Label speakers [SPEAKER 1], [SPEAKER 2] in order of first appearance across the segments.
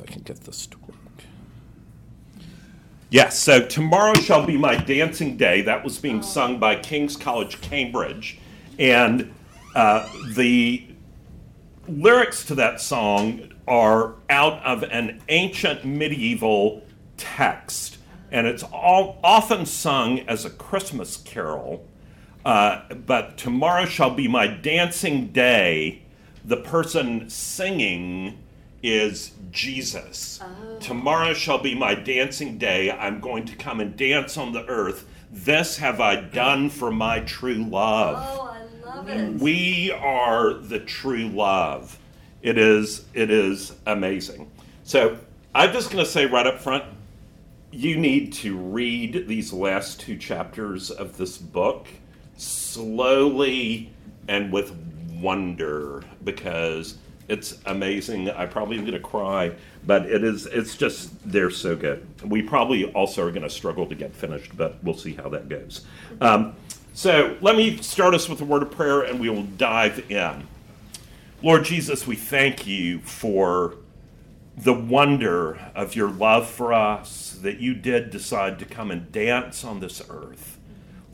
[SPEAKER 1] I can get this to work. Yes, so tomorrow shall be my dancing day. That was being sung by King's College, Cambridge. And uh, the lyrics to that song are out of an ancient medieval text. And it's all, often sung as a Christmas carol. Uh, but tomorrow shall be my dancing day. The person singing is Jesus. Oh. Tomorrow shall be my dancing day. I'm going to come and dance on the earth. This have I done for my true love.
[SPEAKER 2] Oh, I love it.
[SPEAKER 1] We are the true love. It is it is amazing. So I'm just going to say right up front, you need to read these last two chapters of this book slowly and with wonder because it's amazing. I probably am going to cry, but it is. It's just they're so good. We probably also are going to struggle to get finished, but we'll see how that goes. Um, so let me start us with a word of prayer, and we will dive in. Lord Jesus, we thank you for the wonder of your love for us, that you did decide to come and dance on this earth,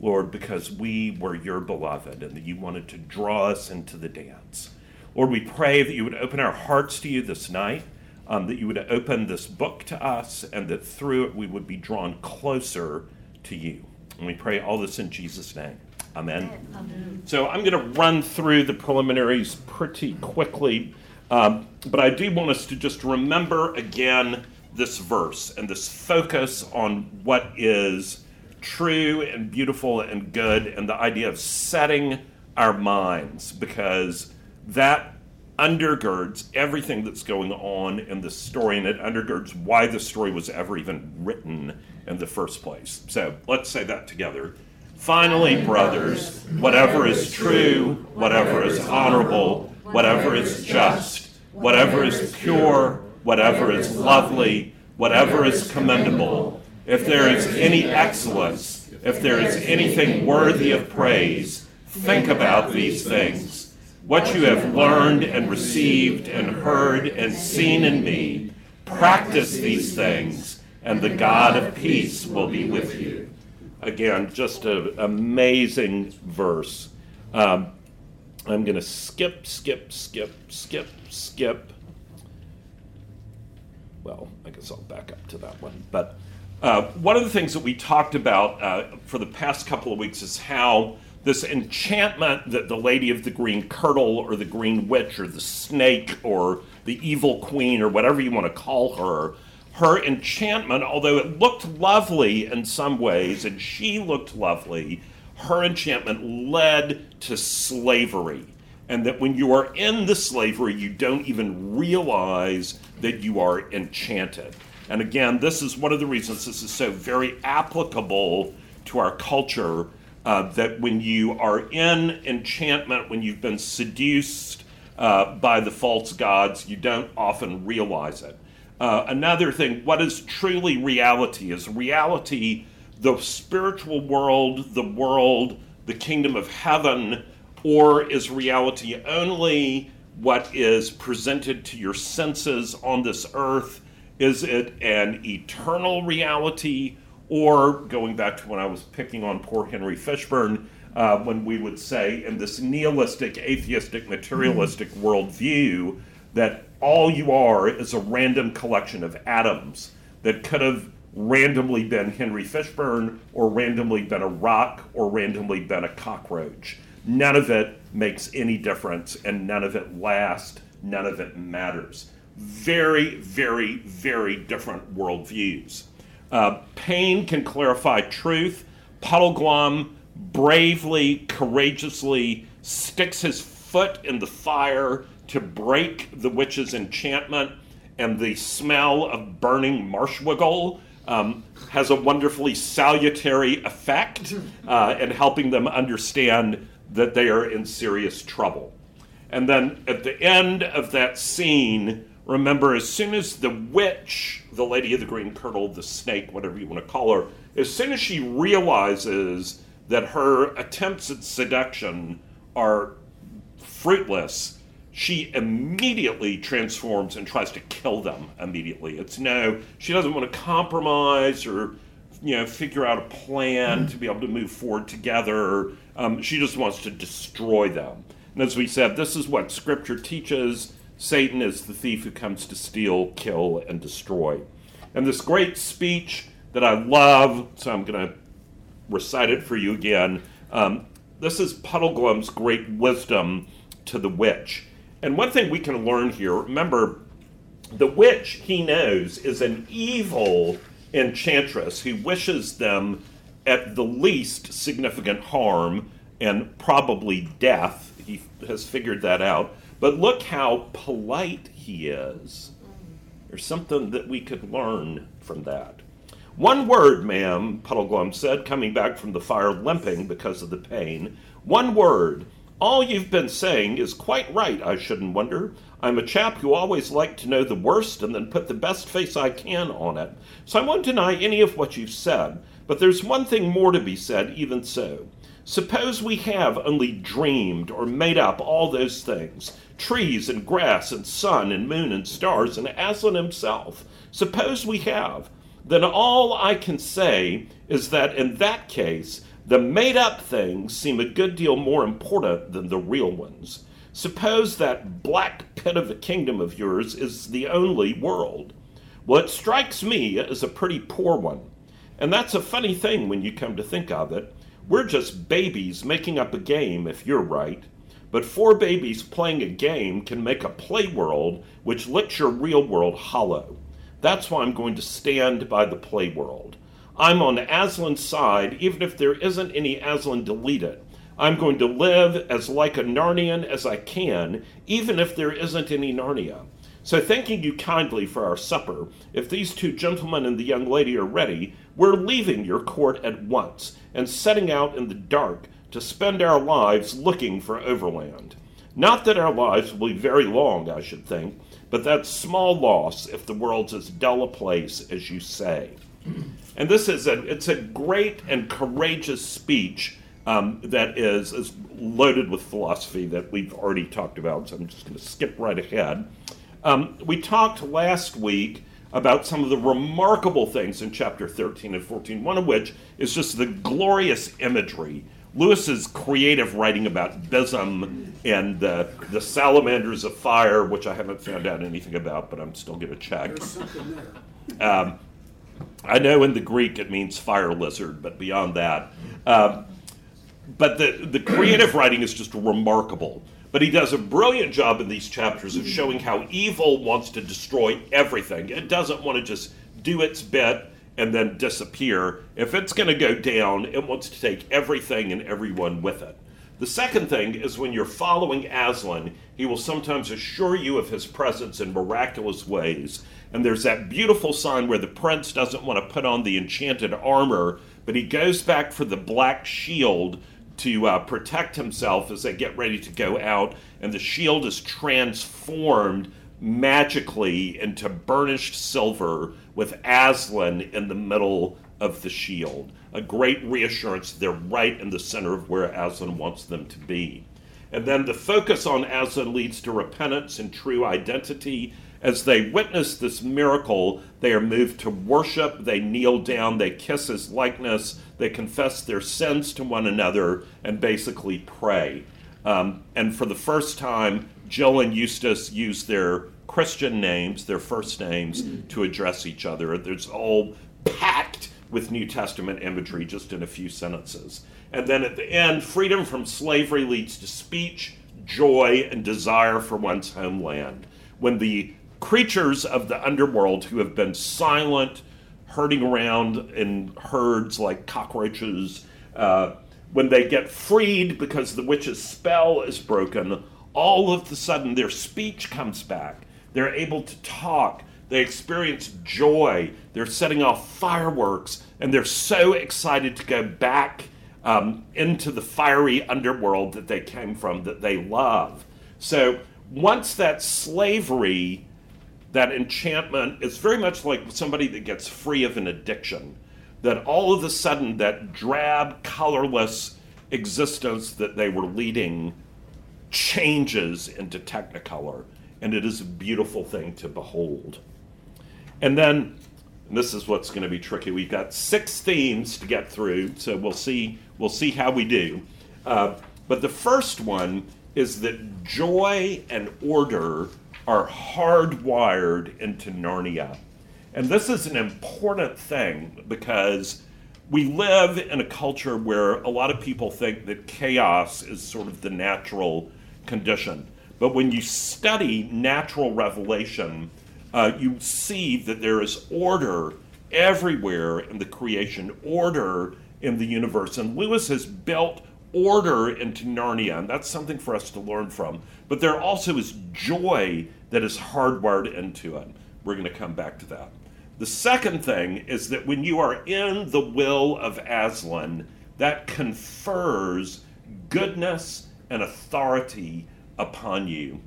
[SPEAKER 1] Lord, because we were your beloved and that you wanted to draw us into the dance. Lord, we pray that you would open our hearts to you this night, um, that you would open this book to us, and that through it we would be drawn closer to you. And we pray all this in Jesus' name. Amen. Amen. So I'm going to run through the preliminaries pretty quickly, um, but I do want us to just remember again this verse and this focus on what is true and beautiful and good, and the idea of setting our minds because that undergirds everything that's going on in the story, and it undergirds why the story was ever even written in the first place. So let's say that together. Finally, brothers, whatever is true, whatever is honorable, whatever is just, whatever is pure, whatever is lovely, whatever is commendable, if there is any excellence, if there is anything worthy of praise, think about these things what you have learned and received and heard and seen in me, practice these things, and the God of peace will be with you. Again, just an amazing verse. Um, I'm going to skip, skip, skip, skip, skip. Well, I guess I'll back up to that one. But uh, one of the things that we talked about uh, for the past couple of weeks is how this enchantment that the Lady of the Green Kirtle or the Green Witch or the Snake or the Evil Queen or whatever you want to call her, her enchantment, although it looked lovely in some ways and she looked lovely, her enchantment led to slavery. And that when you are in the slavery, you don't even realize that you are enchanted. And again, this is one of the reasons this is so very applicable to our culture uh, that when you are in enchantment, when you've been seduced uh, by the false gods, you don't often realize it. Uh, another thing, what is truly reality? Is reality the spiritual world, the world, the kingdom of heaven, or is reality only what is presented to your senses on this earth? Is it an eternal reality? Or going back to when I was picking on poor Henry Fishburne, uh, when we would say in this nihilistic, atheistic, materialistic mm-hmm. worldview that all you are is a random collection of atoms that could have randomly been Henry Fishburne or randomly been a rock or randomly been a cockroach. None of it makes any difference and none of it lasts, none of it matters. Very, very, very different worldviews. Uh, Pain can clarify truth. Puddleglum bravely, courageously sticks his foot in the fire to break the witch's enchantment, and the smell of burning marshwiggle um, has a wonderfully salutary effect uh, in helping them understand that they are in serious trouble. And then at the end of that scene, remember, as soon as the witch, the lady of the green kirtle, the snake, whatever you want to call her, as soon as she realizes that her attempts at seduction are fruitless, she immediately transforms and tries to kill them immediately. It's no, she doesn't want to compromise or you know figure out a plan to be able to move forward together. Um, she just wants to destroy them. And as we said, this is what Scripture teaches. Satan is the thief who comes to steal, kill, and destroy. And this great speech that I love, so I'm going to recite it for you again. Um, this is Puddleglum's great wisdom to the witch. And one thing we can learn here remember, the witch, he knows, is an evil enchantress who wishes them at the least significant harm and probably death. He has figured that out. But look how polite he is. There's something that we could learn from that. One word, ma'am, Puddleglum said, coming back from the fire limping because of the pain. One word. All you've been saying is quite right, I shouldn't wonder. I'm a chap who always liked to know the worst and then put the best face I can on it. So I won't deny any of what you've said. But there's one thing more to be said, even so. Suppose we have only dreamed or made up all those things trees and grass and sun and moon and stars and Aslan himself. Suppose we have. Then all I can say is that in that case, the made up things seem a good deal more important than the real ones. Suppose that black pit of a kingdom of yours is the only world. Well, strikes me as a pretty poor one. And that's a funny thing when you come to think of it. We're just babies making up a game, if you're right. But four babies playing a game can make a play world which licks your real world hollow. That's why I'm going to stand by the play world. I'm on Aslan's side, even if there isn't any Aslan deleted. I'm going to live as like a Narnian as I can, even if there isn't any Narnia. So, thanking you kindly for our supper, if these two gentlemen and the young lady are ready, we're leaving your court at once and setting out in the dark to spend our lives looking for Overland. Not that our lives will be very long, I should think, but that's small loss if the world's as dull a place as you say. And this is a it's a great and courageous speech um, that is, is loaded with philosophy that we've already talked about. So I'm just going to skip right ahead. Um, we talked last week about some of the remarkable things in chapter 13 and 14, one of which is just the glorious imagery. Lewis's creative writing about Bism and the, the salamanders of fire, which I haven't found out anything about, but I'm still going to check.
[SPEAKER 2] There's something there.
[SPEAKER 1] Um, I know in the Greek it means fire lizard, but beyond that. Um, but the, the creative writing is just remarkable. But he does a brilliant job in these chapters of showing how evil wants to destroy everything. It doesn't want to just do its bit and then disappear. If it's going to go down, it wants to take everything and everyone with it. The second thing is when you're following Aslan, he will sometimes assure you of his presence in miraculous ways. And there's that beautiful sign where the prince doesn't want to put on the enchanted armor, but he goes back for the black shield to uh, protect himself as they get ready to go out. And the shield is transformed magically into burnished silver with Aslan in the middle of the shield. A great reassurance they're right in the center of where Aslan wants them to be. And then the focus on Aslan leads to repentance and true identity. As they witness this miracle, they are moved to worship, they kneel down, they kiss his likeness, they confess their sins to one another, and basically pray. Um, and for the first time, Jill and Eustace use their Christian names, their first names, to address each other. There's all packed with New Testament imagery just in a few sentences. And then at the end, freedom from slavery leads to speech, joy, and desire for one's homeland. When the creatures of the underworld who have been silent, herding around in herds like cockroaches, uh, when they get freed because the witch's spell is broken, all of a sudden their speech comes back. They're able to talk. They experience joy. They're setting off fireworks, and they're so excited to go back um, into the fiery underworld that they came from, that they love. So once that slavery, that enchantment, is very much like somebody that gets free of an addiction. That all of a sudden, that drab, colorless existence that they were leading changes into Technicolor, and it is a beautiful thing to behold. And then, and this is what's going to be tricky. We've got six themes to get through, so we'll see. We'll see how we do. Uh, but the first one is that joy and order are hardwired into Narnia. And this is an important thing because we live in a culture where a lot of people think that chaos is sort of the natural condition. But when you study natural revelation, uh, you see that there is order everywhere in the creation, order in the universe. And Lewis has built order into Narnia, and that's something for us to learn from. But there also is joy that is hardwired into it. We're going to come back to that. The second thing is that when you are in the will of Aslan, that confers goodness and authority upon you.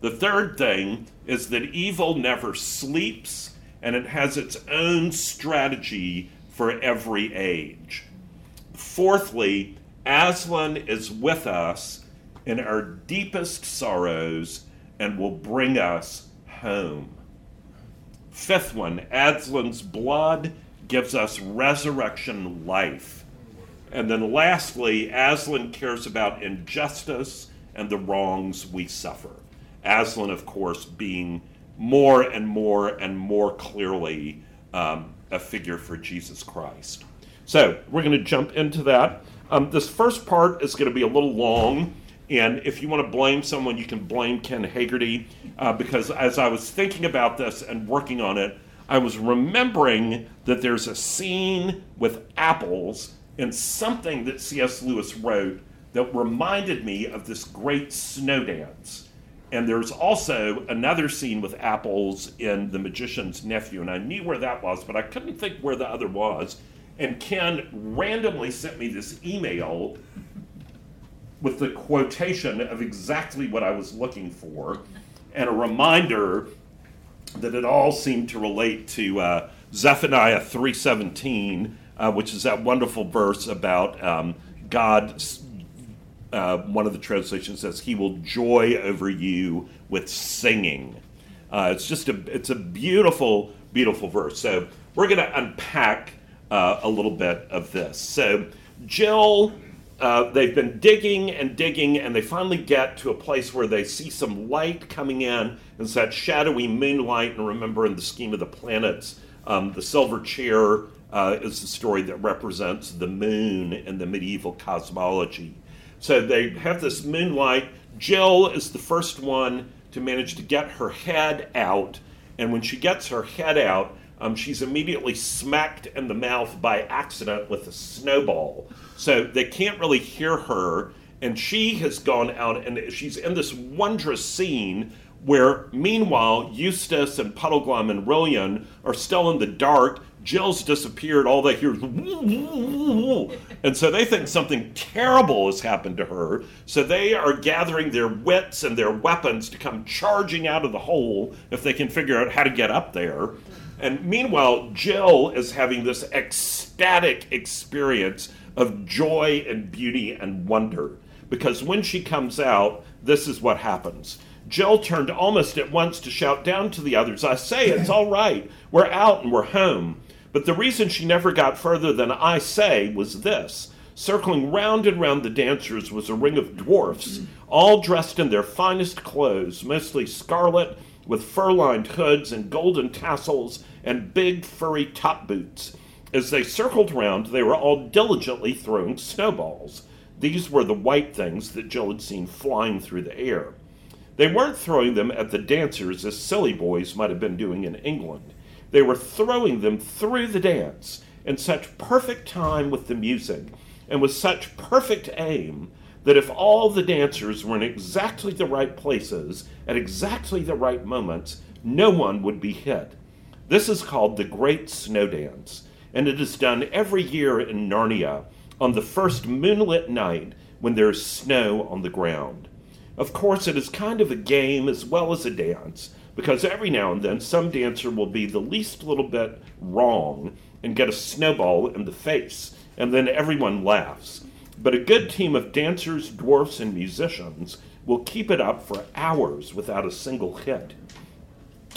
[SPEAKER 1] The third thing is that evil never sleeps and it has its own strategy for every age. Fourthly, Aslan is with us in our deepest sorrows and will bring us home. Fifth one, Aslan's blood gives us resurrection life. And then lastly, Aslan cares about injustice and the wrongs we suffer. Aslan, of course, being more and more and more clearly um, a figure for Jesus Christ. So we're going to jump into that. Um, this first part is going to be a little long, and if you want to blame someone, you can blame Ken Hagerty, uh, because as I was thinking about this and working on it, I was remembering that there's a scene with apples in something that C.S. Lewis wrote that reminded me of this great snow dance. And there's also another scene with apples in The Magician's Nephew, and I knew where that was, but I couldn't think where the other was. And Ken randomly sent me this email with the quotation of exactly what I was looking for, and a reminder that it all seemed to relate to uh, Zephaniah 3:17, uh, which is that wonderful verse about um, God. Uh, one of the translations says, "He will joy over you with singing." Uh, it's just a it's a beautiful, beautiful verse. So we're going to unpack uh, a little bit of this. So Jill uh, they've been digging and digging, and they finally get to a place where they see some light coming in. It's that shadowy moonlight. And remember, in the scheme of the planets, um, the silver chair uh, is the story that represents the moon in the medieval cosmology. So they have this moonlight. Jill is the first one to manage to get her head out. And when she gets her head out, um, she's immediately smacked in the mouth by accident with a snowball. So they can't really hear her. And she has gone out and she's in this wondrous scene where, meanwhile, Eustace and Puddleglum and Rilian are still in the dark. Jill's disappeared. All they hear is, and so they think something terrible has happened to her. So they are gathering their wits and their weapons to come charging out of the hole if they can figure out how to get up there. And meanwhile, Jill is having this ecstatic experience of joy and beauty and wonder. Because when she comes out, this is what happens. Jill turned almost at once to shout down to the others, I say, it's all right. We're out and we're home. But the reason she never got further than I say was this. Circling round and round the dancers was a ring of dwarfs, all dressed in their finest clothes, mostly scarlet, with fur lined hoods and golden tassels and big furry top boots. As they circled round, they were all diligently throwing snowballs. These were the white things that Jill had seen flying through the air. They weren't throwing them at the dancers as silly boys might have been doing in England. They were throwing them through the dance in such perfect time with the music and with such perfect aim that if all the dancers were in exactly the right places at exactly the right moments, no one would be hit. This is called the Great Snow Dance and it is done every year in Narnia on the first moonlit night when there is snow on the ground. Of course, it is kind of a game as well as a dance, because every now and then some dancer will be the least little bit wrong and get a snowball in the face, and then everyone laughs. But a good team of dancers, dwarfs, and musicians will keep it up for hours without a single hit.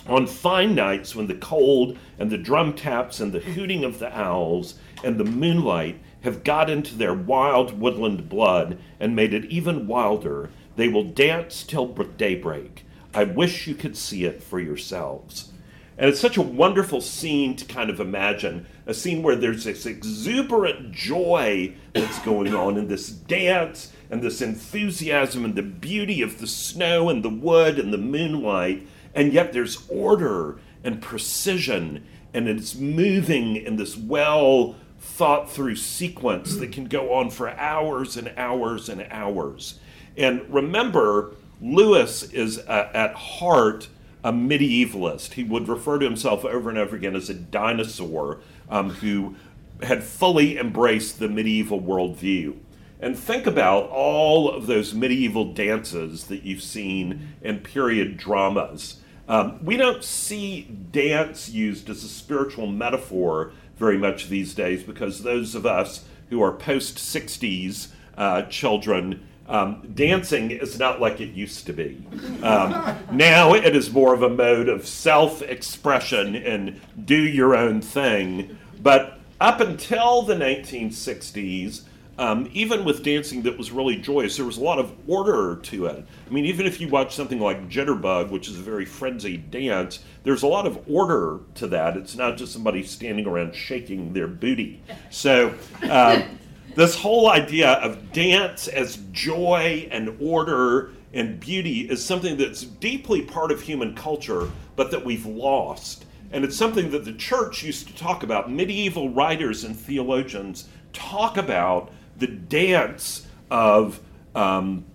[SPEAKER 1] On fine nights when the cold and the drum taps and the hooting of the owls and the moonlight have got into their wild woodland blood and made it even wilder, they will dance till daybreak. I wish you could see it for yourselves. And it's such a wonderful scene to kind of imagine a scene where there's this exuberant joy that's going on in this dance and this enthusiasm and the beauty of the snow and the wood and the moonlight. And yet there's order and precision, and it's moving in this well thought through sequence that can go on for hours and hours and hours. And remember, Lewis is uh, at heart a medievalist. He would refer to himself over and over again as a dinosaur um, who had fully embraced the medieval worldview. And think about all of those medieval dances that you've seen in period dramas. Um, we don't see dance used as a spiritual metaphor very much these days because those of us who are post 60s uh, children um, dancing is not like it used to be. Um, now it is more of a mode of self expression and do your own thing. But up until the 1960s, um, even with dancing that was really joyous, there was a lot of order to it. I mean, even if you watch something like Jitterbug, which is a very frenzied dance, there's a lot of order to that. It's not just somebody standing around shaking their booty. So, um, this whole idea of dance as joy and order and beauty is something that's deeply part of human culture, but that we've lost. And it's something that the church used to talk about. Medieval writers and theologians talk about the dance of um,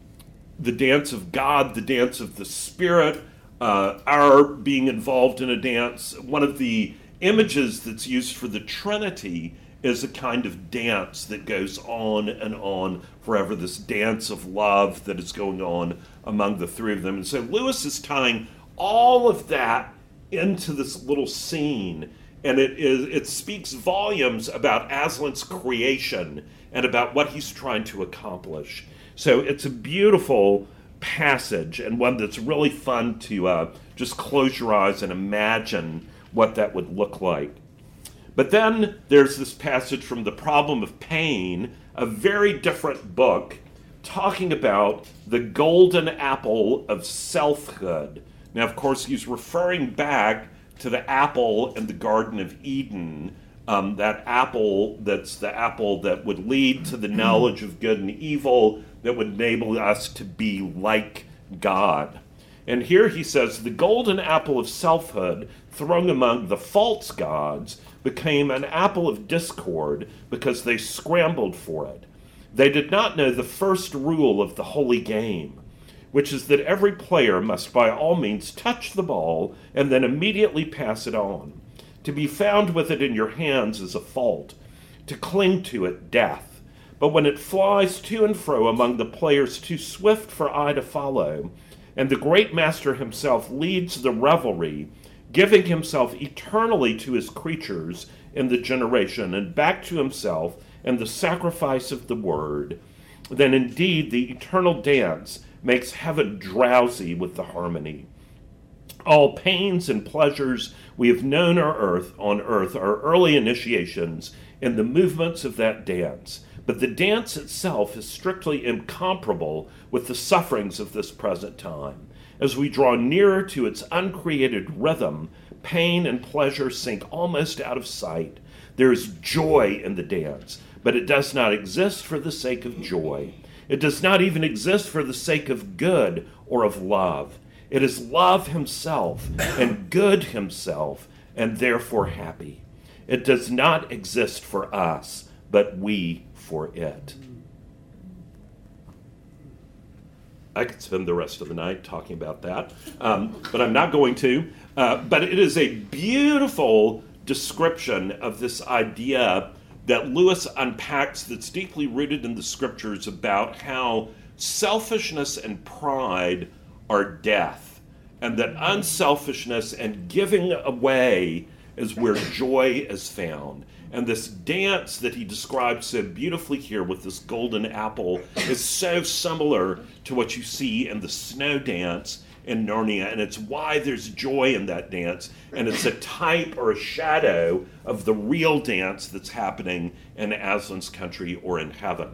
[SPEAKER 1] the dance of God, the dance of the Spirit, uh, our being involved in a dance. One of the images that's used for the Trinity is a kind of dance that goes on and on forever, this dance of love that is going on among the three of them. And so Lewis is tying all of that into this little scene, and it is it speaks volumes about Aslan's creation and about what he's trying to accomplish. So it's a beautiful passage and one that's really fun to uh, just close your eyes and imagine what that would look like. But then there's this passage from The Problem of Pain, a very different book, talking about the golden apple of selfhood. Now, of course, he's referring back to the apple in the Garden of Eden, um, that apple that's the apple that would lead to the knowledge of good and evil, that would enable us to be like God. And here he says the golden apple of selfhood thrown among the false gods became an apple of discord because they scrambled for it. They did not know the first rule of the holy game, which is that every player must by all means touch the ball and then immediately pass it on. To be found with it in your hands is a fault, to cling to it, death. But when it flies to and fro among the players too swift for eye to follow, and the great master himself leads the revelry, giving himself eternally to his creatures in the generation and back to himself and the sacrifice of the word, then indeed the eternal dance makes heaven drowsy with the harmony. All pains and pleasures we have known our earth on earth are early initiations in the movements of that dance, but the dance itself is strictly incomparable with the sufferings of this present time. As we draw nearer to its uncreated rhythm, pain and pleasure sink almost out of sight. There is joy in the dance, but it does not exist for the sake of joy. It does not even exist for the sake of good or of love. It is love himself and good himself, and therefore happy. It does not exist for us, but we for it. I could spend the rest of the night talking about that, um, but I'm not going to. Uh, but it is a beautiful description of this idea that Lewis unpacks that's deeply rooted in the scriptures about how selfishness and pride are death, and that unselfishness and giving away is where joy is found. And this dance that he describes so beautifully here with this golden apple is so similar to what you see in the snow dance in Narnia, and it's why there's joy in that dance, and it's a type or a shadow of the real dance that's happening in Aslan's country or in heaven.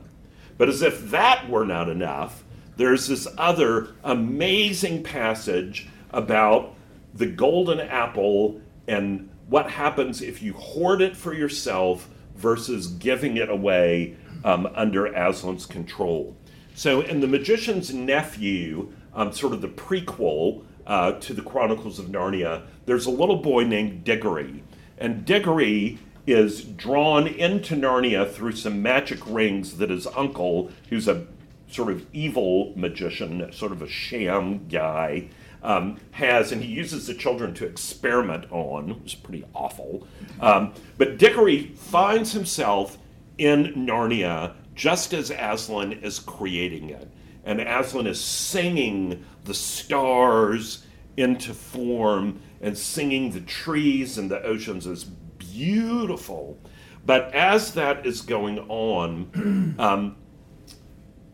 [SPEAKER 1] But as if that were not enough, there's this other amazing passage about the golden apple and what happens if you hoard it for yourself versus giving it away um, under Aslan's control. So, in The Magician's Nephew, um, sort of the prequel uh, to the Chronicles of Narnia, there's a little boy named Diggory. And Diggory is drawn into Narnia through some magic rings that his uncle, who's a sort of evil magician, sort of a sham guy, um, has, and he uses the children to experiment on, which is pretty awful. Um, but Diggory finds himself in Narnia just as Aslan is creating it. And Aslan is singing the stars into form and singing the trees and the oceans is beautiful. But as that is going on, um,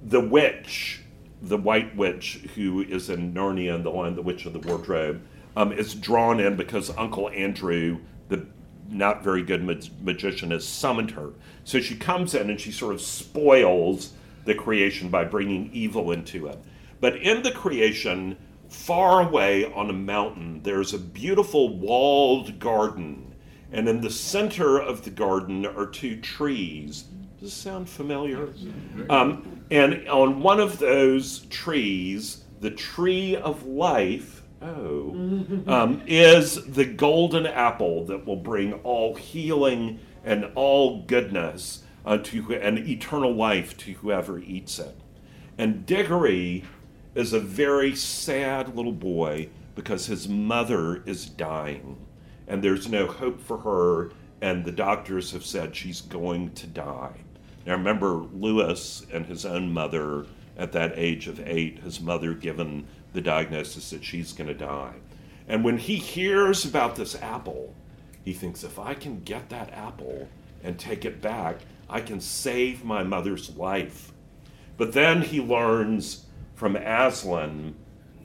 [SPEAKER 1] the witch, the white witch who is in Narnia and the Lion, the Witch of the Wardrobe, um, is drawn in because Uncle Andrew, the not very good magician, has summoned her. So she comes in and she sort of spoils the creation by bringing evil into it. But in the creation, far away on a mountain, there's a beautiful walled garden. And in the center of the garden are two trees does this sound familiar? Um, and on one of those trees, the tree of life, oh, um, is the golden apple that will bring all healing and all goodness uh, to and eternal life to whoever eats it. And Diggory is a very sad little boy because his mother is dying, and there's no hope for her, and the doctors have said she's going to die. Now remember, Lewis and his own mother at that age of eight, his mother given the diagnosis that she's going to die. And when he hears about this apple, he thinks if I can get that apple and take it back, I can save my mother's life. But then he learns from Aslan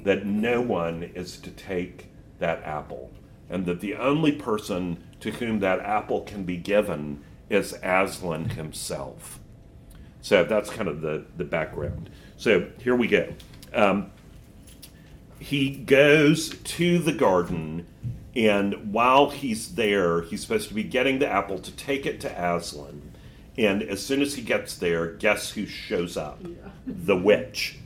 [SPEAKER 1] that no one is to take that apple, and that the only person to whom that apple can be given is Aslan himself. So that's kind of the, the background. So here we go. Um, he goes to the garden, and while he's there, he's supposed to be getting the apple to take it to Aslan. And as soon as he gets there, guess who shows up? Yeah. The witch.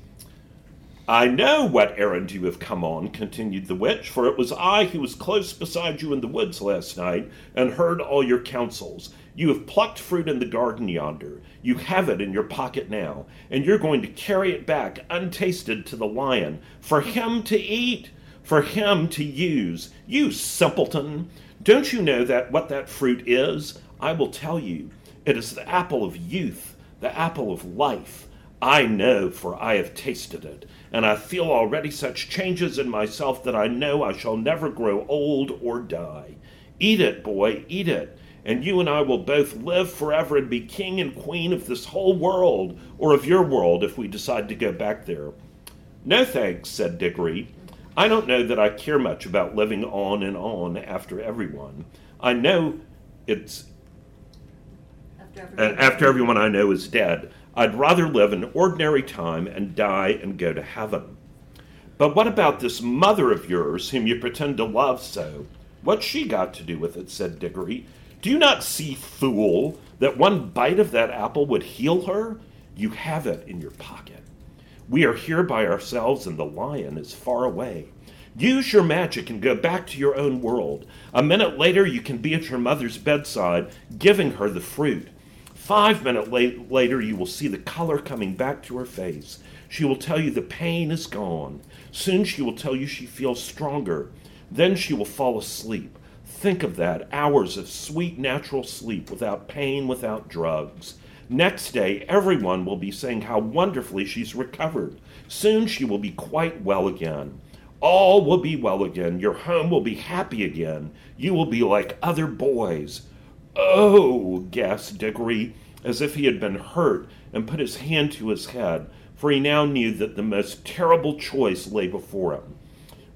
[SPEAKER 1] I know what errand you have come on, continued the witch, for it was I who was close beside you in the woods last night and heard all your counsels. You have plucked fruit in the garden yonder. You have it in your pocket now, and you're going to carry it back untasted to the lion for him to eat, for him to use. You simpleton! Don't you know that what that fruit is? I will tell you. It is the apple of youth, the apple of life. I know, for I have tasted it and I feel already such changes in myself that I know I shall never grow old or die. Eat it, boy, eat it, and you and I will both live forever and be king and queen of this whole world, or of your world if we decide to go back there. No thanks, said Diggory. I don't know that I care much about living on and on after everyone. I know it's after everyone, after everyone I know is dead. I'd rather live an ordinary time and die and go to heaven. But what about this mother of yours, whom you pretend to love so? What's she got to do with it? said Diggory. Do you not see, fool, that one bite of that apple would heal her? You have it in your pocket. We are here by ourselves, and the lion is far away. Use your magic and go back to your own world. A minute later, you can be at your mother's bedside, giving her the fruit. Five minutes later, you will see the color coming back to her face. She will tell you the pain is gone. Soon she will tell you she feels stronger. Then she will fall asleep. Think of that hours of sweet natural sleep without pain, without drugs. Next day, everyone will be saying how wonderfully she's recovered. Soon she will be quite well again. All will be well again. Your home will be happy again. You will be like other boys. Oh, gasped Diggory, as if he had been hurt, and put his hand to his head. for he now knew that the most terrible choice lay before him.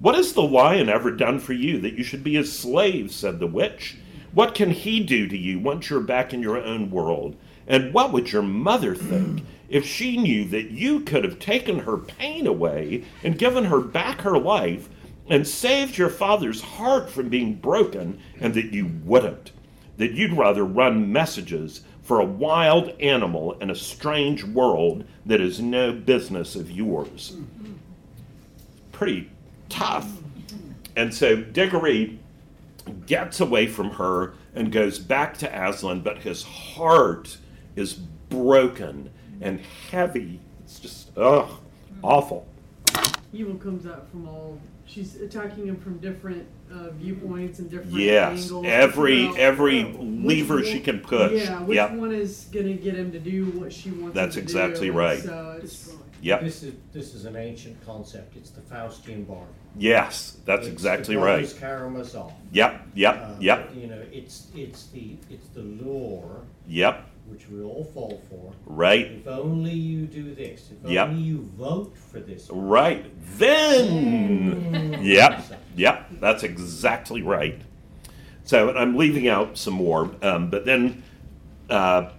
[SPEAKER 1] What has the lion ever done for you that you should be his slave? said the witch. What can he do to you once you're back in your own world? And what would your mother think if she knew that you could have taken her pain away and given her back her life and saved your father's heart from being broken, and that you wouldn't? That you'd rather run messages for a wild animal in a strange world that is no business of yours. Pretty tough. And so Diggory gets away from her and goes back to Aslan, but his heart is broken and heavy. It's just, ugh, awful.
[SPEAKER 2] Evil comes out from all. She's attacking him from different uh, viewpoints and different
[SPEAKER 1] Yes,
[SPEAKER 2] angles.
[SPEAKER 1] every
[SPEAKER 2] Well,
[SPEAKER 1] every
[SPEAKER 2] which
[SPEAKER 1] lever
[SPEAKER 2] one-
[SPEAKER 1] she can push.
[SPEAKER 2] Yeah, which
[SPEAKER 1] Yep,
[SPEAKER 2] one is gonna get him to do what she wants?
[SPEAKER 1] That's
[SPEAKER 2] him to
[SPEAKER 1] exactly
[SPEAKER 2] do?
[SPEAKER 1] right.
[SPEAKER 2] So it's
[SPEAKER 1] yep,
[SPEAKER 3] This is this is an ancient concept. It's the Faustian bargain.
[SPEAKER 1] yes, that's
[SPEAKER 3] It's
[SPEAKER 1] exactly
[SPEAKER 3] the
[SPEAKER 1] right.
[SPEAKER 3] brothers Karamazov.
[SPEAKER 1] Yep, yep,
[SPEAKER 3] Uh,
[SPEAKER 1] yep,
[SPEAKER 3] You know, it's it's the it's the lure
[SPEAKER 1] yep,
[SPEAKER 3] which we all fall for.
[SPEAKER 1] right,
[SPEAKER 3] If only you do this. If
[SPEAKER 1] Yep.
[SPEAKER 3] only you vote for this.
[SPEAKER 1] right. Then, yep, yep, that's exactly right. So I'm leaving out some more, um, but then uh,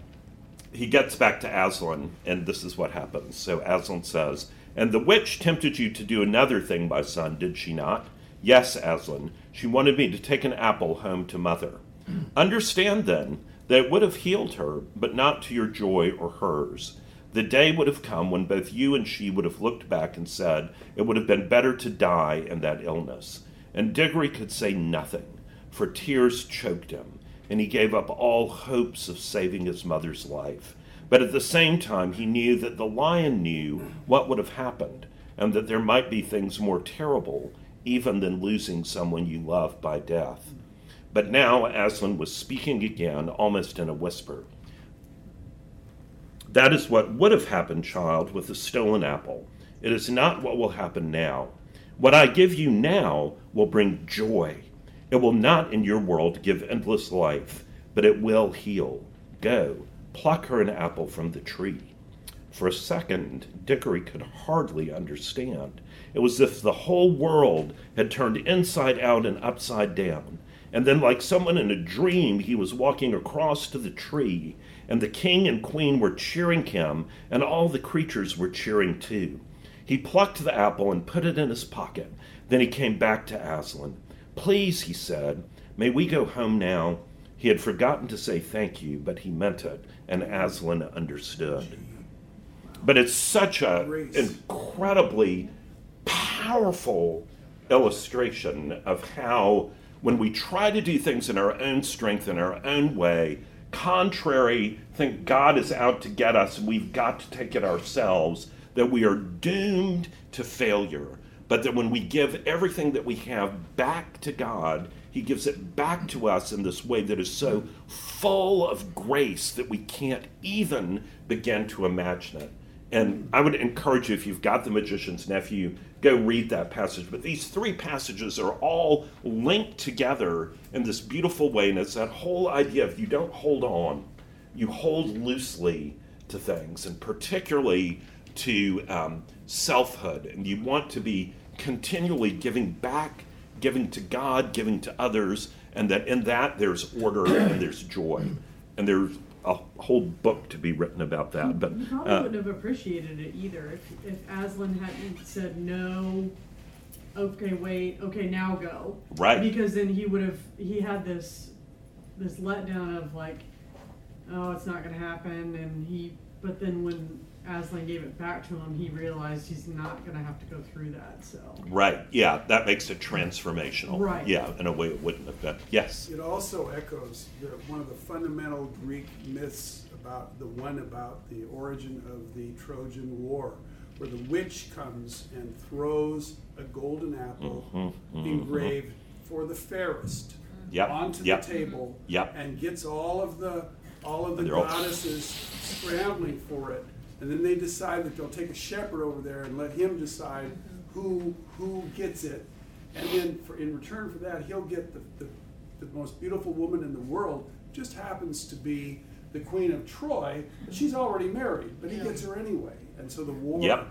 [SPEAKER 1] he gets back to Aslan, and this is what happens. So Aslan says, And the witch tempted you to do another thing, my son, did she not? Yes, Aslan. She wanted me to take an apple home to mother. Hmm. Understand then that it would have healed her, but not to your joy or hers. The day would have come when both you and she would have looked back and said it would have been better to die in that illness. And Diggory could say nothing, for tears choked him, and he gave up all hopes of saving his mother's life. But at the same time, he knew that the lion knew what would have happened, and that there might be things more terrible even than losing someone you love by death. But now Aslan was speaking again, almost in a whisper. That is what would have happened, child, with the stolen apple. It is not what will happen now. What I give you now will bring joy. It will not in your world give endless life, but it will heal. Go, pluck her an apple from the tree. For a second, Diggory could hardly understand. It was as if the whole world had turned inside out and upside down. And then, like someone in a dream, he was walking across to the tree, and the king and queen were cheering him, and all the creatures were cheering too. He plucked the apple and put it in his pocket. Then he came back to Aslan. Please, he said, may we go home now? He had forgotten to say thank you, but he meant it, and Aslan understood. But it's such
[SPEAKER 4] an
[SPEAKER 1] incredibly powerful illustration of how when we try to do things in our own strength in our own way contrary think god is out to get us and we've got to take it ourselves that we are doomed to failure but that when we give everything that we have back to god he gives it back to us in this way that is so full of grace that we can't even begin to imagine it and I would encourage you, if you've got the magician's nephew, go read that passage. But these three passages are all linked together in this beautiful way. And it's that whole idea of you don't hold on, you hold loosely to things, and particularly to um, selfhood. And you want to be continually giving back, giving to God, giving to others, and that in that there's order and there's joy. And there's a whole book to be written about that. But
[SPEAKER 2] He probably
[SPEAKER 1] uh,
[SPEAKER 2] wouldn't have appreciated it either if, if Aslan hadn't said no. Okay, wait. Okay, now go.
[SPEAKER 1] Right.
[SPEAKER 2] Because then he would have. He had this, this letdown of like, oh, it's not gonna happen, and he. But then when Aslan gave it back to him, he realized he's not gonna have to go through that. So.
[SPEAKER 1] Right. Yeah, that makes it transformational.
[SPEAKER 2] Right.
[SPEAKER 1] Yeah, in a way it wouldn't have been. Yes.
[SPEAKER 4] It also echoes the, one of the fundamental Greek myths about the one about the origin of the Trojan War, where the witch comes and throws a golden apple
[SPEAKER 1] Mm-hmm,
[SPEAKER 4] engraved for the fairest
[SPEAKER 1] Yep,
[SPEAKER 4] onto
[SPEAKER 1] yep,
[SPEAKER 4] the table
[SPEAKER 1] yep.
[SPEAKER 4] and gets all of the all of the
[SPEAKER 1] And they're all-
[SPEAKER 4] goddesses scrambling for it. And then they decide that they'll take a shepherd over there and let him decide who who gets it. And then for, in return for that, he'll get the, the, the most beautiful woman in the world, just happens to be the queen of Troy, but she's already married, but he
[SPEAKER 5] Yeah.
[SPEAKER 4] gets her anyway. and so the war,
[SPEAKER 1] Yep.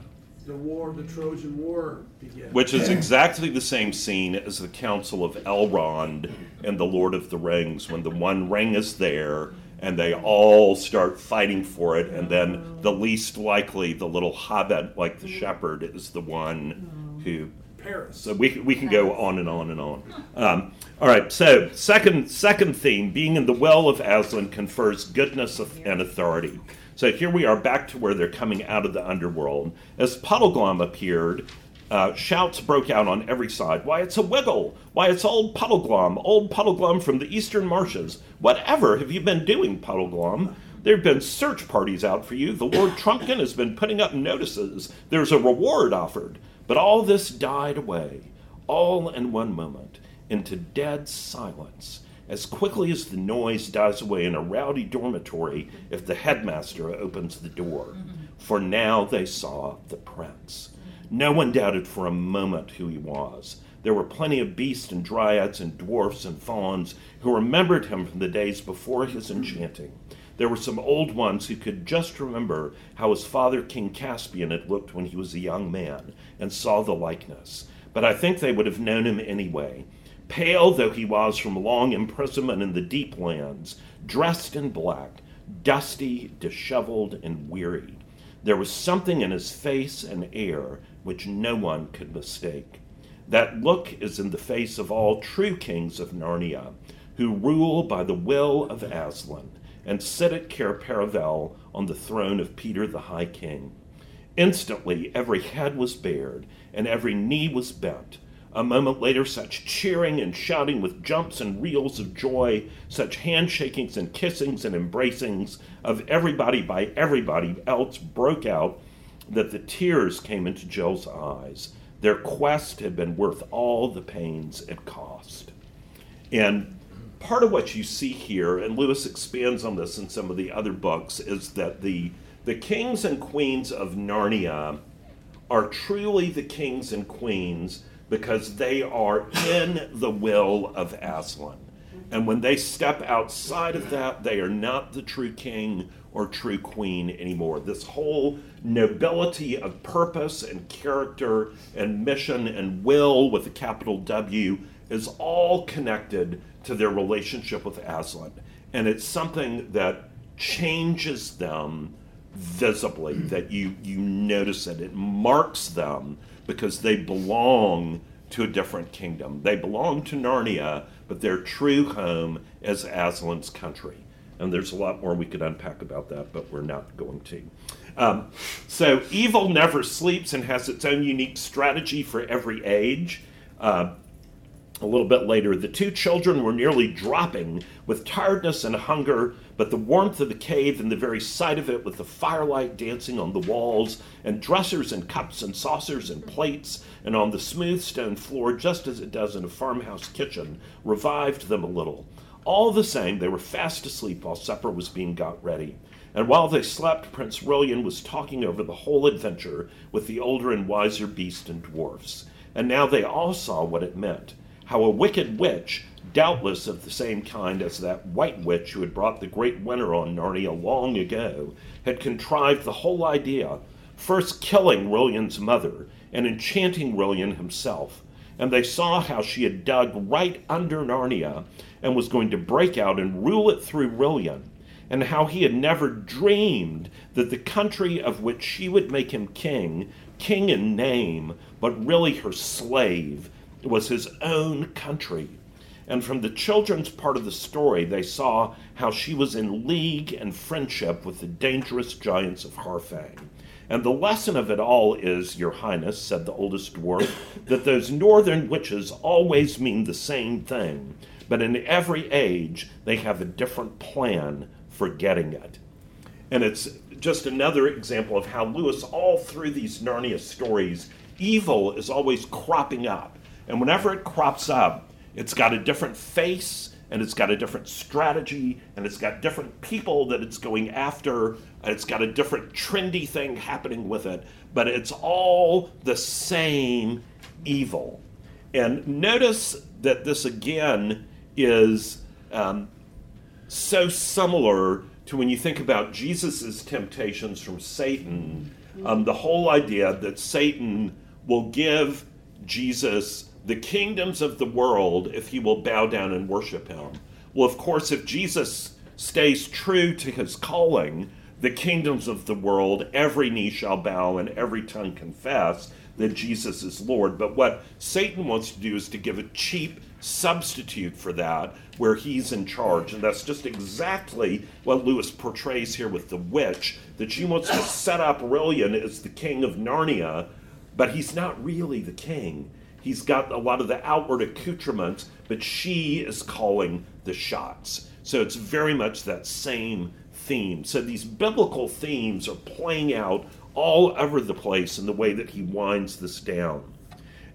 [SPEAKER 4] the war, the Trojan War begins.
[SPEAKER 1] Which is exactly the same scene as the Council of Elrond in The Lord of the Rings, when the One Ring is there and they all start fighting for it, and then the least likely, the little hobbit, like the shepherd, is the one who.
[SPEAKER 4] Paris.
[SPEAKER 1] So we, we can go on and on and on. Um, all right. So second second theme, being in the well of Aslan confers goodness and authority. So here we are back to where they're coming out of the underworld. As Puddleglum appeared, uh, shouts broke out on every side. Why, it's a wiggle! Why, it's old Puddleglum, old Puddleglum from the eastern marshes. Whatever have you been doing, Puddleglum? There have been search parties out for you. The Lord Trumpkin has been putting up notices. There's a reward offered. But all this died away, all in one moment, into dead silence, as quickly as the noise dies away in a rowdy dormitory if the headmaster opens the door. For now they saw the prince. No one doubted for a moment who he was. There were plenty of beasts and dryads and dwarfs and fauns who remembered him from the days before his enchanting. There were some old ones who could just remember how his father, King Caspian, had looked when he was a young man and saw the likeness. But I think they would have known him anyway. Pale though he was from long imprisonment in the deep lands, dressed in black, dusty, disheveled, and weary, There was something in his face and air which no one could mistake. That look is in the face of all true kings of Narnia, who rule by the will of Aslan and sit at Cair Paravel on the throne of Peter the High King. Instantly, every head was bared and every knee was bent. A moment later, such cheering and shouting with jumps and reels of joy, such handshakings and kissings and embracings of everybody by everybody else broke out that the tears came into Jill's eyes. Their quest had been worth all the pains it cost. And part of what you see here, and Lewis expands on this in some of the other books, is that the the kings and queens of Narnia are truly the kings and queens because they are in the will of Aslan. And when they step outside of that, they are not the true king or true queen anymore. This whole nobility of purpose and character and mission and will with a capital W is all connected to their relationship with Aslan. And it's something that changes them visibly, mm. that you, you notice it. It marks them because they belong to a different kingdom. They belong to Narnia, but their true home is Aslan's country. And there's a lot more we could unpack about that, but we're not going to. Um, so, evil never sleeps and has its own unique strategy for every age. Uh, a little bit later, the two children were nearly dropping with tiredness and hunger, but the warmth of the cave and the very sight of it, with the firelight dancing on the walls, and dressers and cups and saucers and plates, and on the smooth stone floor, just as it does in a farmhouse kitchen, revived them a little. All the same, they were fast asleep while supper was being got ready. And while they slept, Prince Rilian was talking over the whole adventure with the older and wiser beasts and dwarfs. And now they all saw what it meant how a wicked witch, doubtless of the same kind as that white witch who had brought the great winter on Narnia long ago, had contrived the whole idea, first killing Rilian's mother and enchanting Rilian himself. And they saw how she had dug right under Narnia and was going to break out and rule it through Rilian, and how he had never dreamed that the country of which she would make him king, king in name, but really her slave, was his own country. And from the children's part of the story, they saw how she was in league and friendship with the dangerous giants of Harfang. And the lesson of it all is, Your Highness, said the oldest dwarf, that those northern witches always mean the same thing, but in every age they have a different plan for getting it. And it's just another example of how Lewis, all through these Narnia stories, evil is always cropping up. And whenever it crops up, it's got a different face and it's got a different strategy and it's got different people that it's going after. It's got a different trendy thing happening with it, but it's all the same evil. And notice that this again is um, so similar to when you think about Jesus' temptations from Satan Um, the whole idea that Satan will give Jesus the kingdoms of the world if he will bow down and worship him. Well, of course, if Jesus stays true to his calling, the kingdoms of the world, every knee shall bow and every tongue confess that Jesus is Lord. But what Satan wants to do is to give a cheap substitute for that where he's in charge. And that's just exactly what Lewis portrays here with the witch that she wants to set up Rilian as the king of Narnia, but he's not really the king. He's got a lot of the outward accoutrements, but she is calling the shots. So it's very much that same theme. So these biblical themes are playing out all over the place in the way that he winds this down.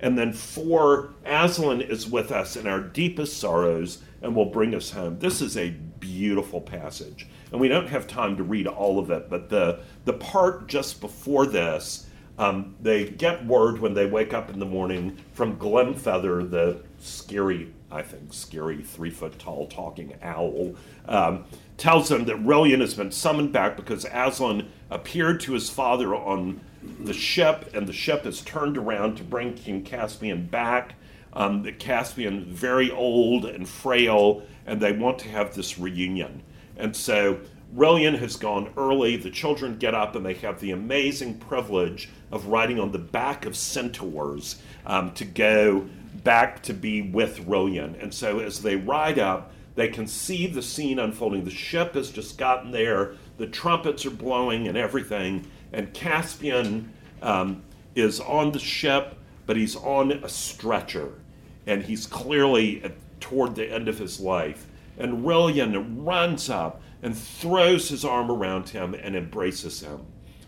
[SPEAKER 1] And then four, Aslan is with us in our deepest sorrows and will bring us home. This is a beautiful passage. And we don't have time to read all of it, but the, the part just before this, um, they get word when they wake up in the morning from Glimfeather, the scary, I think, scary three foot tall talking owl, um, tells them that Rilian has been summoned back because Aslan appeared to his father on the ship, and the ship is turned around to bring King Caspian back. Um, the Caspian very old and frail, and they want to have this reunion. And so Rilian has gone early. The children get up and they have the amazing privilege of riding on the back of centaurs um, to go back to be with Rilian. And so as they ride up, they can see the scene unfolding. The ship has just gotten there, the trumpets are blowing and everything, and Caspian um, is on the ship, but he's on a stretcher, and he's clearly at, toward the end of his life. And Rilian runs up and throws his arm around him and embraces him.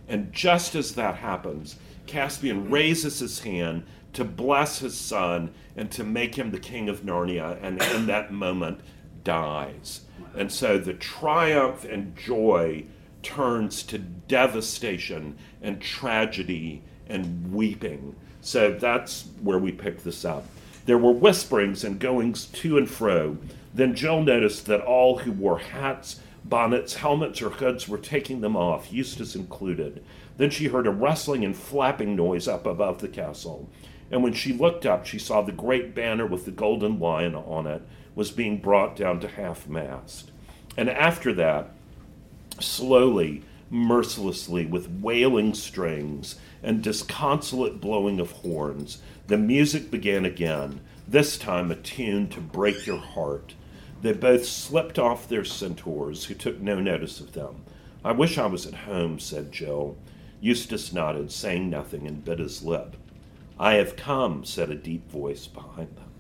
[SPEAKER 1] And just as that happens, Caspian raises his hand to bless his son and to make him the king of Narnia. And in that moment, dies. And so the triumph and joy turns to devastation and tragedy and weeping. So that's where we pick this up. There were whisperings and goings to and fro. Then Jill noticed that all who wore hats, bonnets, helmets, or hoods were taking them off, Eustace included. Then she heard a rustling and flapping noise up above the castle. And when she looked up, she saw the great banner with the golden lion on it was being brought down to half mast. And after that, slowly, mercilessly, with wailing strings and disconsolate blowing of horns, the music began again, this time a tune to break your heart. They both slipped off their centaurs, who took no notice of them. I wish I was at home, said Jill. Eustace nodded, saying nothing, and bit his lip. I have come, said a deep voice behind them.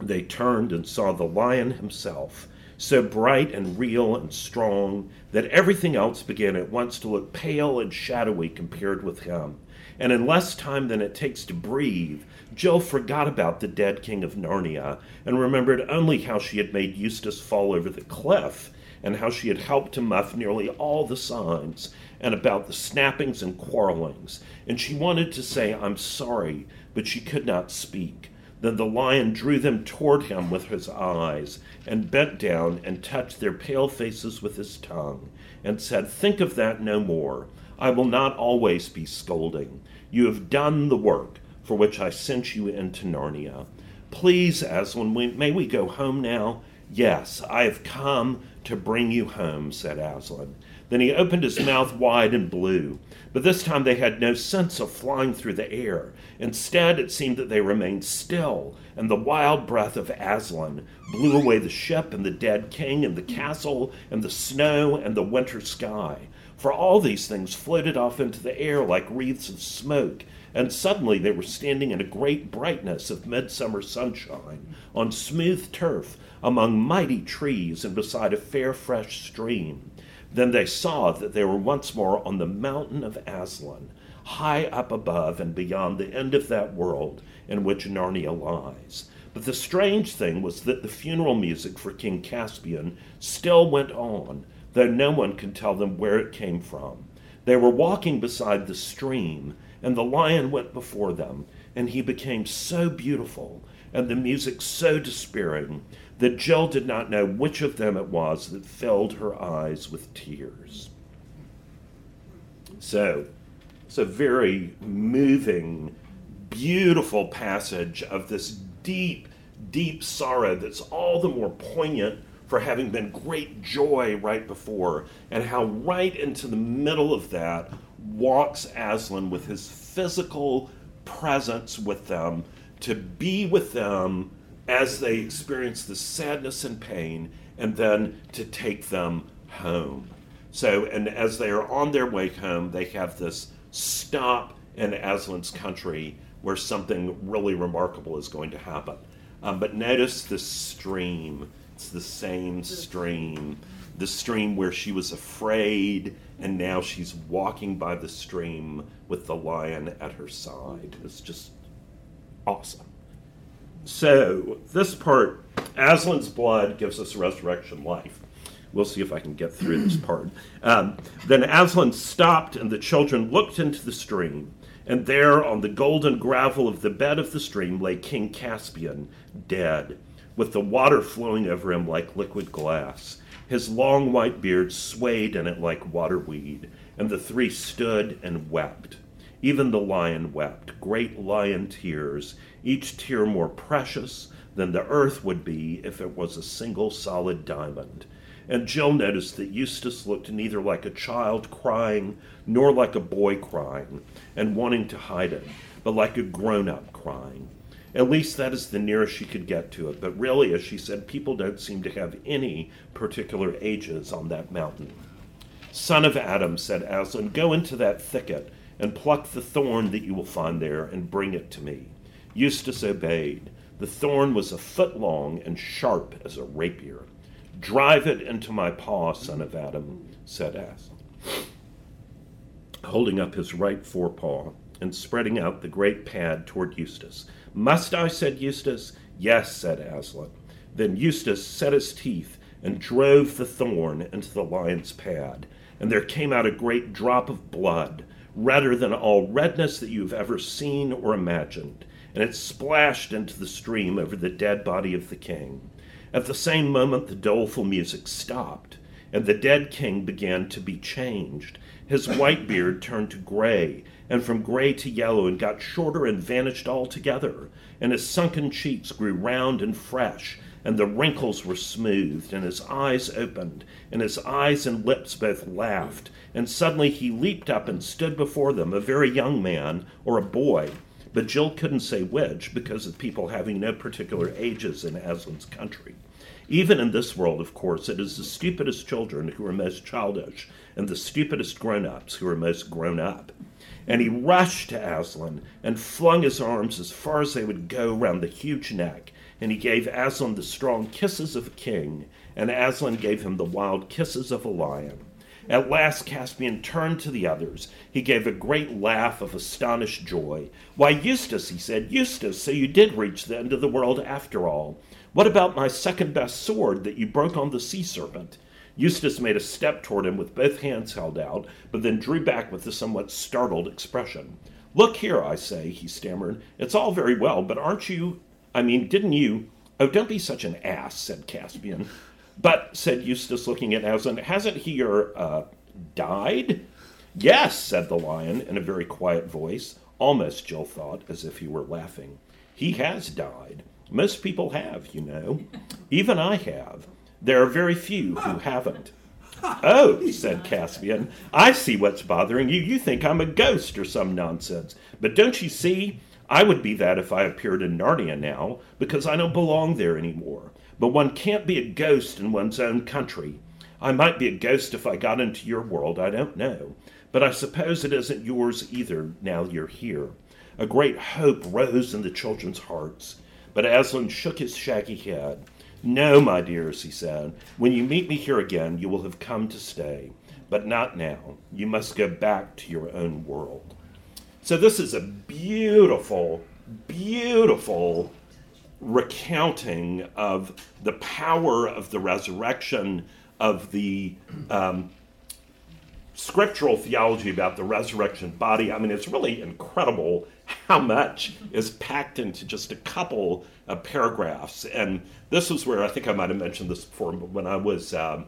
[SPEAKER 1] They turned and saw the lion himself, so bright and real and strong that everything else began at once to look pale and shadowy compared with him. And in less time than it takes to breathe, Jill forgot about the dead king of Narnia and remembered only how she had made Eustace fall over the cliff and how she had helped to muff nearly all the signs and about the snappings and quarrelings. And she wanted to say, I'm sorry, but she could not speak. Then the lion drew them toward him with his eyes, and bent down and touched their pale faces with his tongue, and said, Think of that no more. I will not always be scolding. You have done the work for which I sent you into Narnia. Please, Aslan, may we go home now? Yes, I have come to bring you home, said Aslan. Then he opened his mouth wide and blew. But this time they had no sense of flying through the air. Instead, it seemed that they remained still, and the wild breath of Aslan blew away the ship and the dead king and the castle and the snow and the winter sky. For all these things floated off into the air like wreaths of smoke, and suddenly they were standing in a great brightness of midsummer sunshine, on smooth turf, among mighty trees, and beside a fair, fresh stream. Then they saw that they were once more on the mountain of Aslan, high up above and beyond the end of that world in which Narnia lies. But the strange thing was that the funeral music for King Caspian still went on, though no one could tell them where it came from. They were walking beside the stream, and the lion went before them, and he became so beautiful, and the music so despairing, that Jill did not know which of them it was that filled her eyes with tears. So it's a very moving, beautiful passage of this deep, deep sorrow that's all the more poignant for having been great joy right before, and how right into the middle of that walks Aslan with his physical presence with them to be with them as they experience the sadness and pain, and then to take them home. So, and as they are on their way home, they have this stop in Aslan's country where something really remarkable is going to happen. Um, but notice the stream. It's the same stream. The stream where she was afraid, and now she's walking by the stream with the lion at her side. It's just awesome. So, this part, Aslan's blood gives us resurrection life. We'll see if I can get through this part. Um, then Aslan stopped, and the children looked into the stream. And there, on the golden gravel of the bed of the stream, lay King Caspian, dead, with the water flowing over him like liquid glass. His long white beard swayed in it like waterweed, and the three stood and wept. Even the lion wept, great lion tears, each tear more precious than the earth would be if it was a single solid diamond. And Jill noticed that Eustace looked neither like a child crying nor like a boy crying and wanting to hide it, but like a grown up crying. At least that is the nearest she could get to it. But really, as she said, people don't seem to have any particular ages on that mountain. Son of Adam, said Aslan, go into that thicket and pluck the thorn that you will find there and bring it to me. Eustace obeyed. The thorn was a foot long and sharp as a rapier. Drive it into my paw, son of Adam, said Aslan, holding up his right forepaw and spreading out the great pad toward Eustace. Must I? said Eustace. Yes, said Aslan. Then Eustace set his teeth and drove the thorn into the lion's pad, and there came out a great drop of blood, redder than all redness that you have ever seen or imagined, and it splashed into the stream over the dead body of the king. At the same moment, the doleful music stopped, and the dead king began to be changed. His white beard turned to gray, and from gray to yellow, and got shorter and vanished altogether. And his sunken cheeks grew round and fresh, and the wrinkles were smoothed, and his eyes opened, and his eyes and lips both laughed. And suddenly he leaped up and stood before them, a very young man, or a boy, but Jill couldn't say which because of people having no particular ages in Aslan's country. Even in this world, of course, it is the stupidest children who are most childish, and the stupidest grown ups who are most grown up. And he rushed to Aslan and flung his arms as far as they would go round the huge neck, and he gave Aslan the strong kisses of a king, and Aslan gave him the wild kisses of a lion. At last Caspian turned to the others. He gave a great laugh of astonished joy. Why, Eustace, he said, Eustace, so you did reach the end of the world after all. What about my second best sword that you broke on the sea serpent? Eustace made a step toward him with both hands held out, but then drew back with a somewhat startled expression. Look here, I say, he stammered. It's all very well, but aren't you. I mean, didn't you. Oh, don't be such an ass, said Caspian. But, said Eustace, looking at Aslan, hasn't he or, uh, died? Yes, said the lion in a very quiet voice, almost, Jill thought, as if he were laughing. He has died. Most people have, you know. Even I have. There are very few who haven't. Oh, said Caspian, I see what's bothering you. You think I'm a ghost or some nonsense. But don't you see? I would be that if I appeared in Narnia now, because I don't belong there anymore. But one can't be a ghost in one's own country. I might be a ghost if I got into your world, I don't know. But I suppose it isn't yours either now you're here. A great hope rose in the children's hearts. But Aslan shook his shaggy head. No, my dears, he said. When you meet me here again, you will have come to stay. But not now. You must go back to your own world. So, this is a beautiful, beautiful recounting of the power of the resurrection, of the um, scriptural theology about the resurrection body. I mean, it's really incredible how much is packed into just a couple of paragraphs. And this was where I think I might have mentioned this before, but when I was um,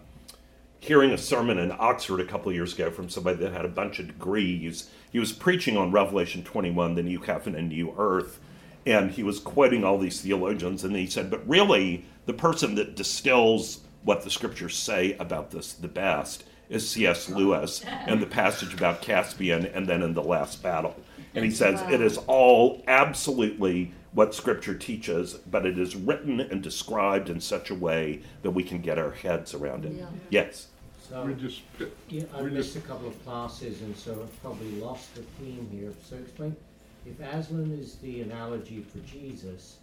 [SPEAKER 1] hearing a sermon in Oxford a couple years ago from somebody that had a bunch of degrees. He was preaching on Revelation 21, the new heaven and new earth, and he was quoting all these theologians, and he said, but really, the person that distills what the scriptures say about this the best is C.S. Lewis and the passage about Caspian and then in the last battle. And he says it is all absolutely what Scripture teaches, but it is written and described in such a way that we can get our heads around it.
[SPEAKER 5] Yeah.
[SPEAKER 1] Yes.
[SPEAKER 3] So,
[SPEAKER 6] We just,
[SPEAKER 3] yeah, I
[SPEAKER 6] we
[SPEAKER 3] missed
[SPEAKER 6] just,
[SPEAKER 3] a couple of classes and so I've probably lost the theme here. So explain, if Aslan is the analogy for Jesus,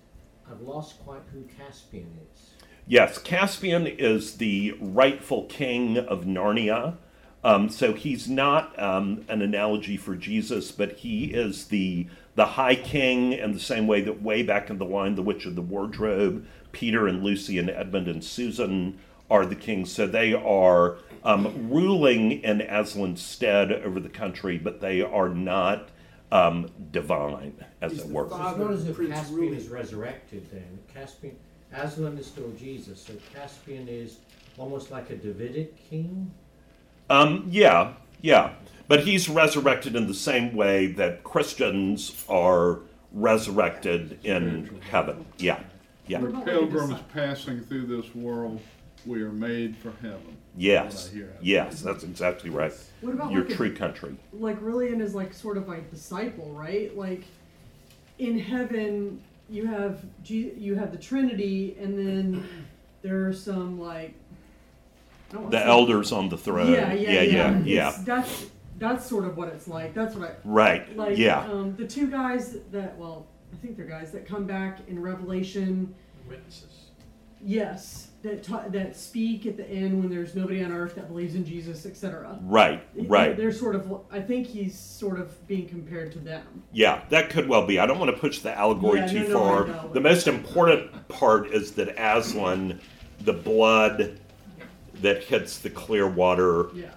[SPEAKER 3] I've lost quite who Caspian is.
[SPEAKER 1] Yes, Caspian is the rightful king of Narnia. Um, so he's not um, an analogy for Jesus, but he is the the high king in the same way that way back in the Lion, the Witch of the Wardrobe, Peter and Lucy and Edmund and Susan are the kings. So they are um, ruling in Aslan's stead over the country, but they are not um, divine, as
[SPEAKER 4] He's
[SPEAKER 1] it were.
[SPEAKER 3] So
[SPEAKER 4] father.
[SPEAKER 3] it's not as if
[SPEAKER 4] Prince
[SPEAKER 3] Caspian
[SPEAKER 4] Ruling.
[SPEAKER 3] is resurrected then. Caspian, Aslan is still Jesus, so Caspian is almost like a Davidic king.
[SPEAKER 1] Um, yeah, yeah. But he's resurrected in the same way that Christians are resurrected in heaven. Yeah, yeah.
[SPEAKER 2] What
[SPEAKER 6] we're
[SPEAKER 2] about like a
[SPEAKER 6] pilgrims passing through this world. We are made for heaven.
[SPEAKER 1] Yes,
[SPEAKER 6] What I hear.
[SPEAKER 1] yes, that's exactly right.
[SPEAKER 2] What about
[SPEAKER 1] Your
[SPEAKER 2] like a-
[SPEAKER 1] country.
[SPEAKER 2] like Rilian is like sort of like disciple, right? Like in heaven, you have you have the Trinity, and then there are some like I don't wanna
[SPEAKER 1] The
[SPEAKER 2] say-
[SPEAKER 1] elders on the throne.
[SPEAKER 2] Yeah, yeah,
[SPEAKER 1] yeah, yeah. Yeah.
[SPEAKER 2] That's that's sort of what it's like. That's what I
[SPEAKER 1] Right.
[SPEAKER 2] like.
[SPEAKER 1] yeah.
[SPEAKER 2] Um, the two guys that well, I think they're guys that come back in Revelation.
[SPEAKER 7] Witnesses.
[SPEAKER 2] Yes, that ta- that speak at the end when there's nobody on earth that believes in Jesus, etc.
[SPEAKER 1] Right. Right.
[SPEAKER 2] They're sort of. I think he's sort of being compared to them.
[SPEAKER 1] Yeah, that could well be. I don't want to push the allegory
[SPEAKER 2] Yeah,
[SPEAKER 1] too
[SPEAKER 2] no, no,
[SPEAKER 1] far.
[SPEAKER 2] I know.
[SPEAKER 1] The most important part is that Aslan, the blood that hits the clear water
[SPEAKER 2] Yeah.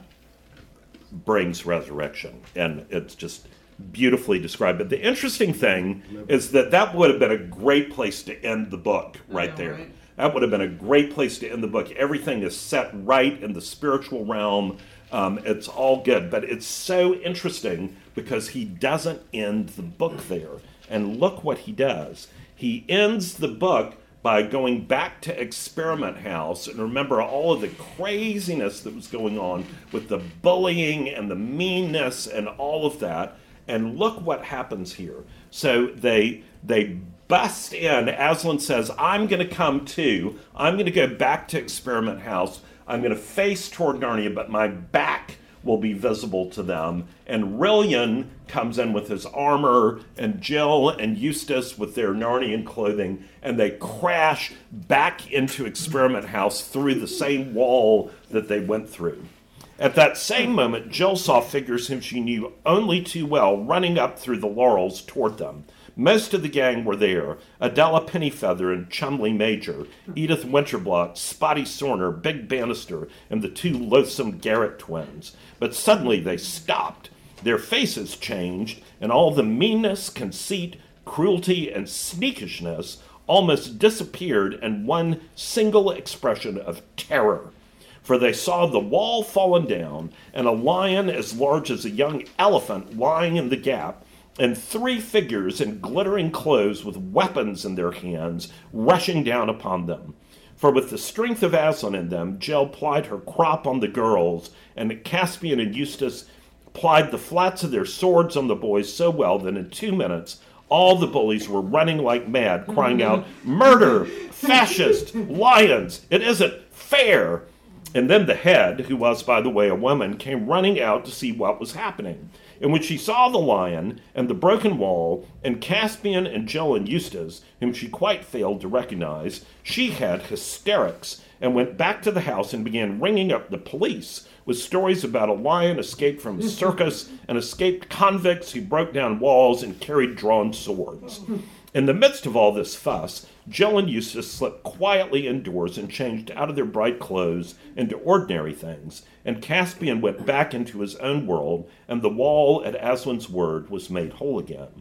[SPEAKER 1] brings resurrection, and it's just beautifully described. But the interesting thing is that that would have been a great place to end the book right
[SPEAKER 2] know,
[SPEAKER 1] there.
[SPEAKER 2] right?
[SPEAKER 1] That would have been a great place to end the book. Everything is set right in the spiritual realm. Um, it's all good, but it's so interesting because he doesn't end the book there. And look what he does. He ends the book by going back to Experiment House and remember all of the craziness that was going on with the bullying and the meanness and all of that. And look what happens here. So they they bust in. Aslan says, "I'm going to come too. I'm going to go back to Experiment House. I'm going to face toward Narnia, but my back will be visible to them." And Rilian comes in with his armor, and Jill and Eustace with their Narnian clothing, and they crash back into Experiment House through the same wall that they went through. At that same moment, Jill saw figures whom she knew only too well running up through the laurels toward them. Most of the gang were there Adela Pennyfather and Cholmondely Major, Edith Winterblott, Spotty Sorner, Big Bannister, and the two loathsome Garrett twins. But suddenly they stopped. Their faces changed, and all the meanness, conceit, cruelty, and sneakishness almost disappeared in one single expression of terror for they saw the wall fallen down, and a lion as large as a young elephant lying in the gap, and three figures in glittering clothes with weapons in their hands rushing down upon them. For with the strength of Aslan in them, Jill plied her crop on the girls, and Caspian and Eustace plied the flats of their swords on the boys so well that in two minutes all the bullies were running like mad, crying out, Murder! Fascist! Lions! It isn't fair! And then the head, who was, by the way, a woman, came running out to see what was happening. And when she saw the lion and the broken wall and Caspian and Jill and Eustace, whom she quite failed to recognize, she had hysterics and went back to the house and began ringing up the police with stories about a lion escaped from a circus and escaped convicts who broke down walls and carried drawn swords. In the midst of all this fuss, Jill and Eustace slipped quietly indoors and changed out of their bright clothes into ordinary things, and Caspian went back into his own world, and the wall at Aslan's word was made whole again.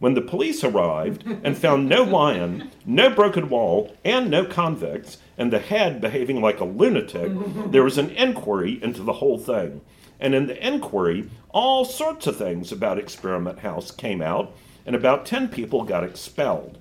[SPEAKER 1] When the police arrived and found no lion, no broken wall, and no convicts, and the head behaving like a lunatic, there was an inquiry into the whole thing. And in the inquiry, all sorts of things about Experiment House came out, and about 10 people got expelled.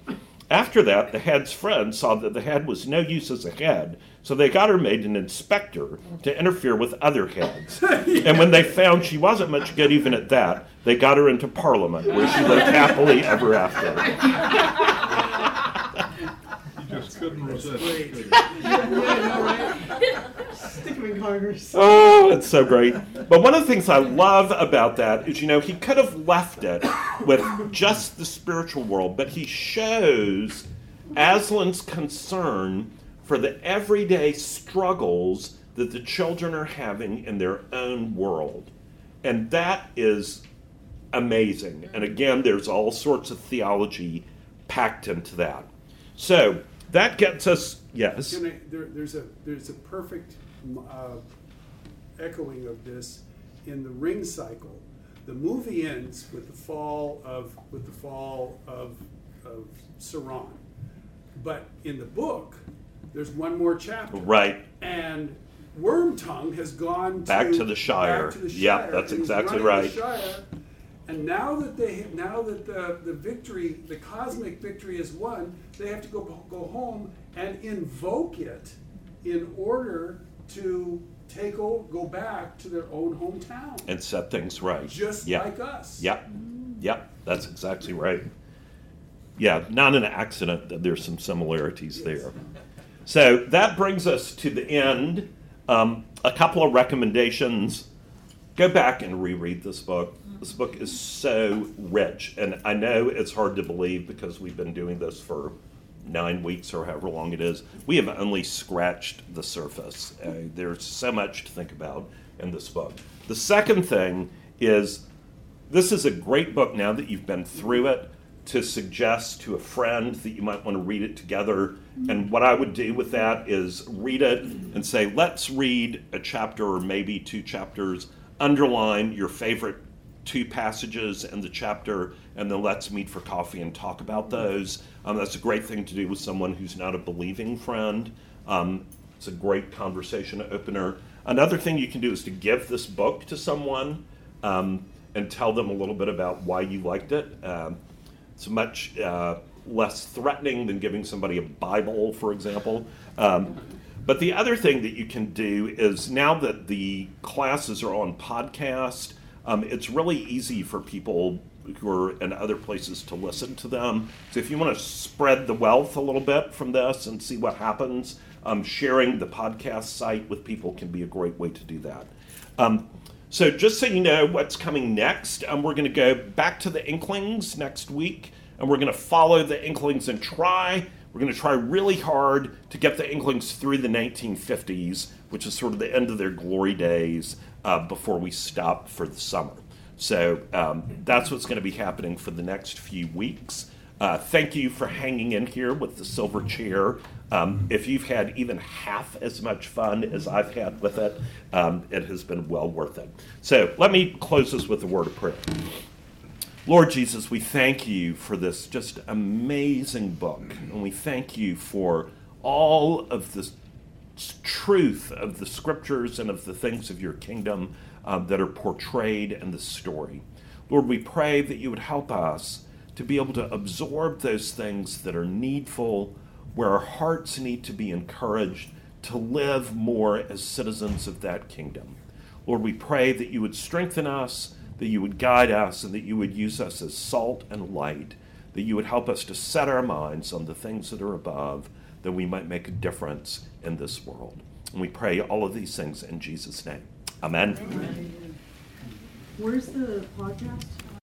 [SPEAKER 1] After that, the head's friends saw that the head was no use as a head, so they got her made an inspector to interfere with other heads. And when they found she wasn't much good even at that, they got her into Parliament, where she lived happily ever after.
[SPEAKER 6] You just couldn't resist.
[SPEAKER 4] Great.
[SPEAKER 6] could you?
[SPEAKER 2] Yeah, I know. Stick him in Congress.
[SPEAKER 1] Oh, it's so great. But one of the things I love about that is, you know, he could have left it with just the spiritual world, but he shows Aslan's concern for the everyday struggles that the children are having in their own world. And that is amazing. And again, there's all sorts of theology packed into that. So that gets us, yes.
[SPEAKER 4] I, there, there's a there's a perfect uh, echoing of this in the ring cycle. The movie ends with the fall of with the fall of of Sauron, but in the book, there's one more chapter.
[SPEAKER 1] Right.
[SPEAKER 4] And Wormtongue has gone
[SPEAKER 1] Back
[SPEAKER 4] to,
[SPEAKER 1] to the Shire.
[SPEAKER 4] Back the
[SPEAKER 1] Yeah,
[SPEAKER 4] Shire,
[SPEAKER 1] that's exactly right.
[SPEAKER 4] And now that they, now that the, the victory, the cosmic victory is won, they have to go go home and invoke it in order to take over, go back to their own hometown,
[SPEAKER 1] and set things right.
[SPEAKER 4] just
[SPEAKER 1] yeah.
[SPEAKER 4] like us.
[SPEAKER 1] Yep. Yep. That's exactly right. Yeah, not an accident that there's some similarities there. So that brings us to the end. Um, a couple of recommendations. Go back and reread this book. This book is so rich, and I know it's hard to believe because we've been doing this for nine weeks or however long it is. We have only scratched the surface. Uh, there's so much to think about in this book. The second thing is this is a great book now that you've been through it to suggest to a friend that you might want to read it together. And what I would do with that is read it and say, let's read a chapter or maybe two chapters, underline your favorite two passages in the chapter, and then let's meet for coffee and talk about those. Um, that's a great thing to do with someone who's not a believing friend. Um, it's a great conversation opener. Another thing you can do is to give this book to someone um, and tell them a little bit about why you liked it. Um, it's much uh, less threatening than giving somebody a Bible, for example. Um, but the other thing that you can do is now that the classes are on podcast, um, it's really easy for people are in other places to listen to them. So if you want to spread the wealth a little bit from this and see what happens, um, sharing the podcast site with people can be a great way to do that. Um, so just so you know what's coming next, um, we're going to go back to the Inklings next week, and we're going to follow the Inklings and try. We're going to try really hard to get the Inklings through the 1950s, which is sort of the end of their glory days, uh, before we stop for the summer. So um, that's what's going to be happening for the next few weeks. Uh, thank you for hanging in here with the silver chair. Um, if you've had even half as much fun as I've had with it, um, it has been well worth it. So let me close this with a word of prayer. Lord Jesus, we thank you for this just amazing book, and we thank you for all of the truth of the scriptures and of the things of your kingdom um, that are portrayed in the story. Lord, we pray that you would help us to be able to absorb those things that are needful, where our hearts need to be encouraged to live more as citizens of that kingdom. Lord, we pray that you would strengthen us, that you would guide us, and that you would use us as salt and light, that you would help us to set our minds on the things that are above, that we might make a difference in this world. And we pray all of these things in Jesus' name. Amen.
[SPEAKER 2] Where's the podcast?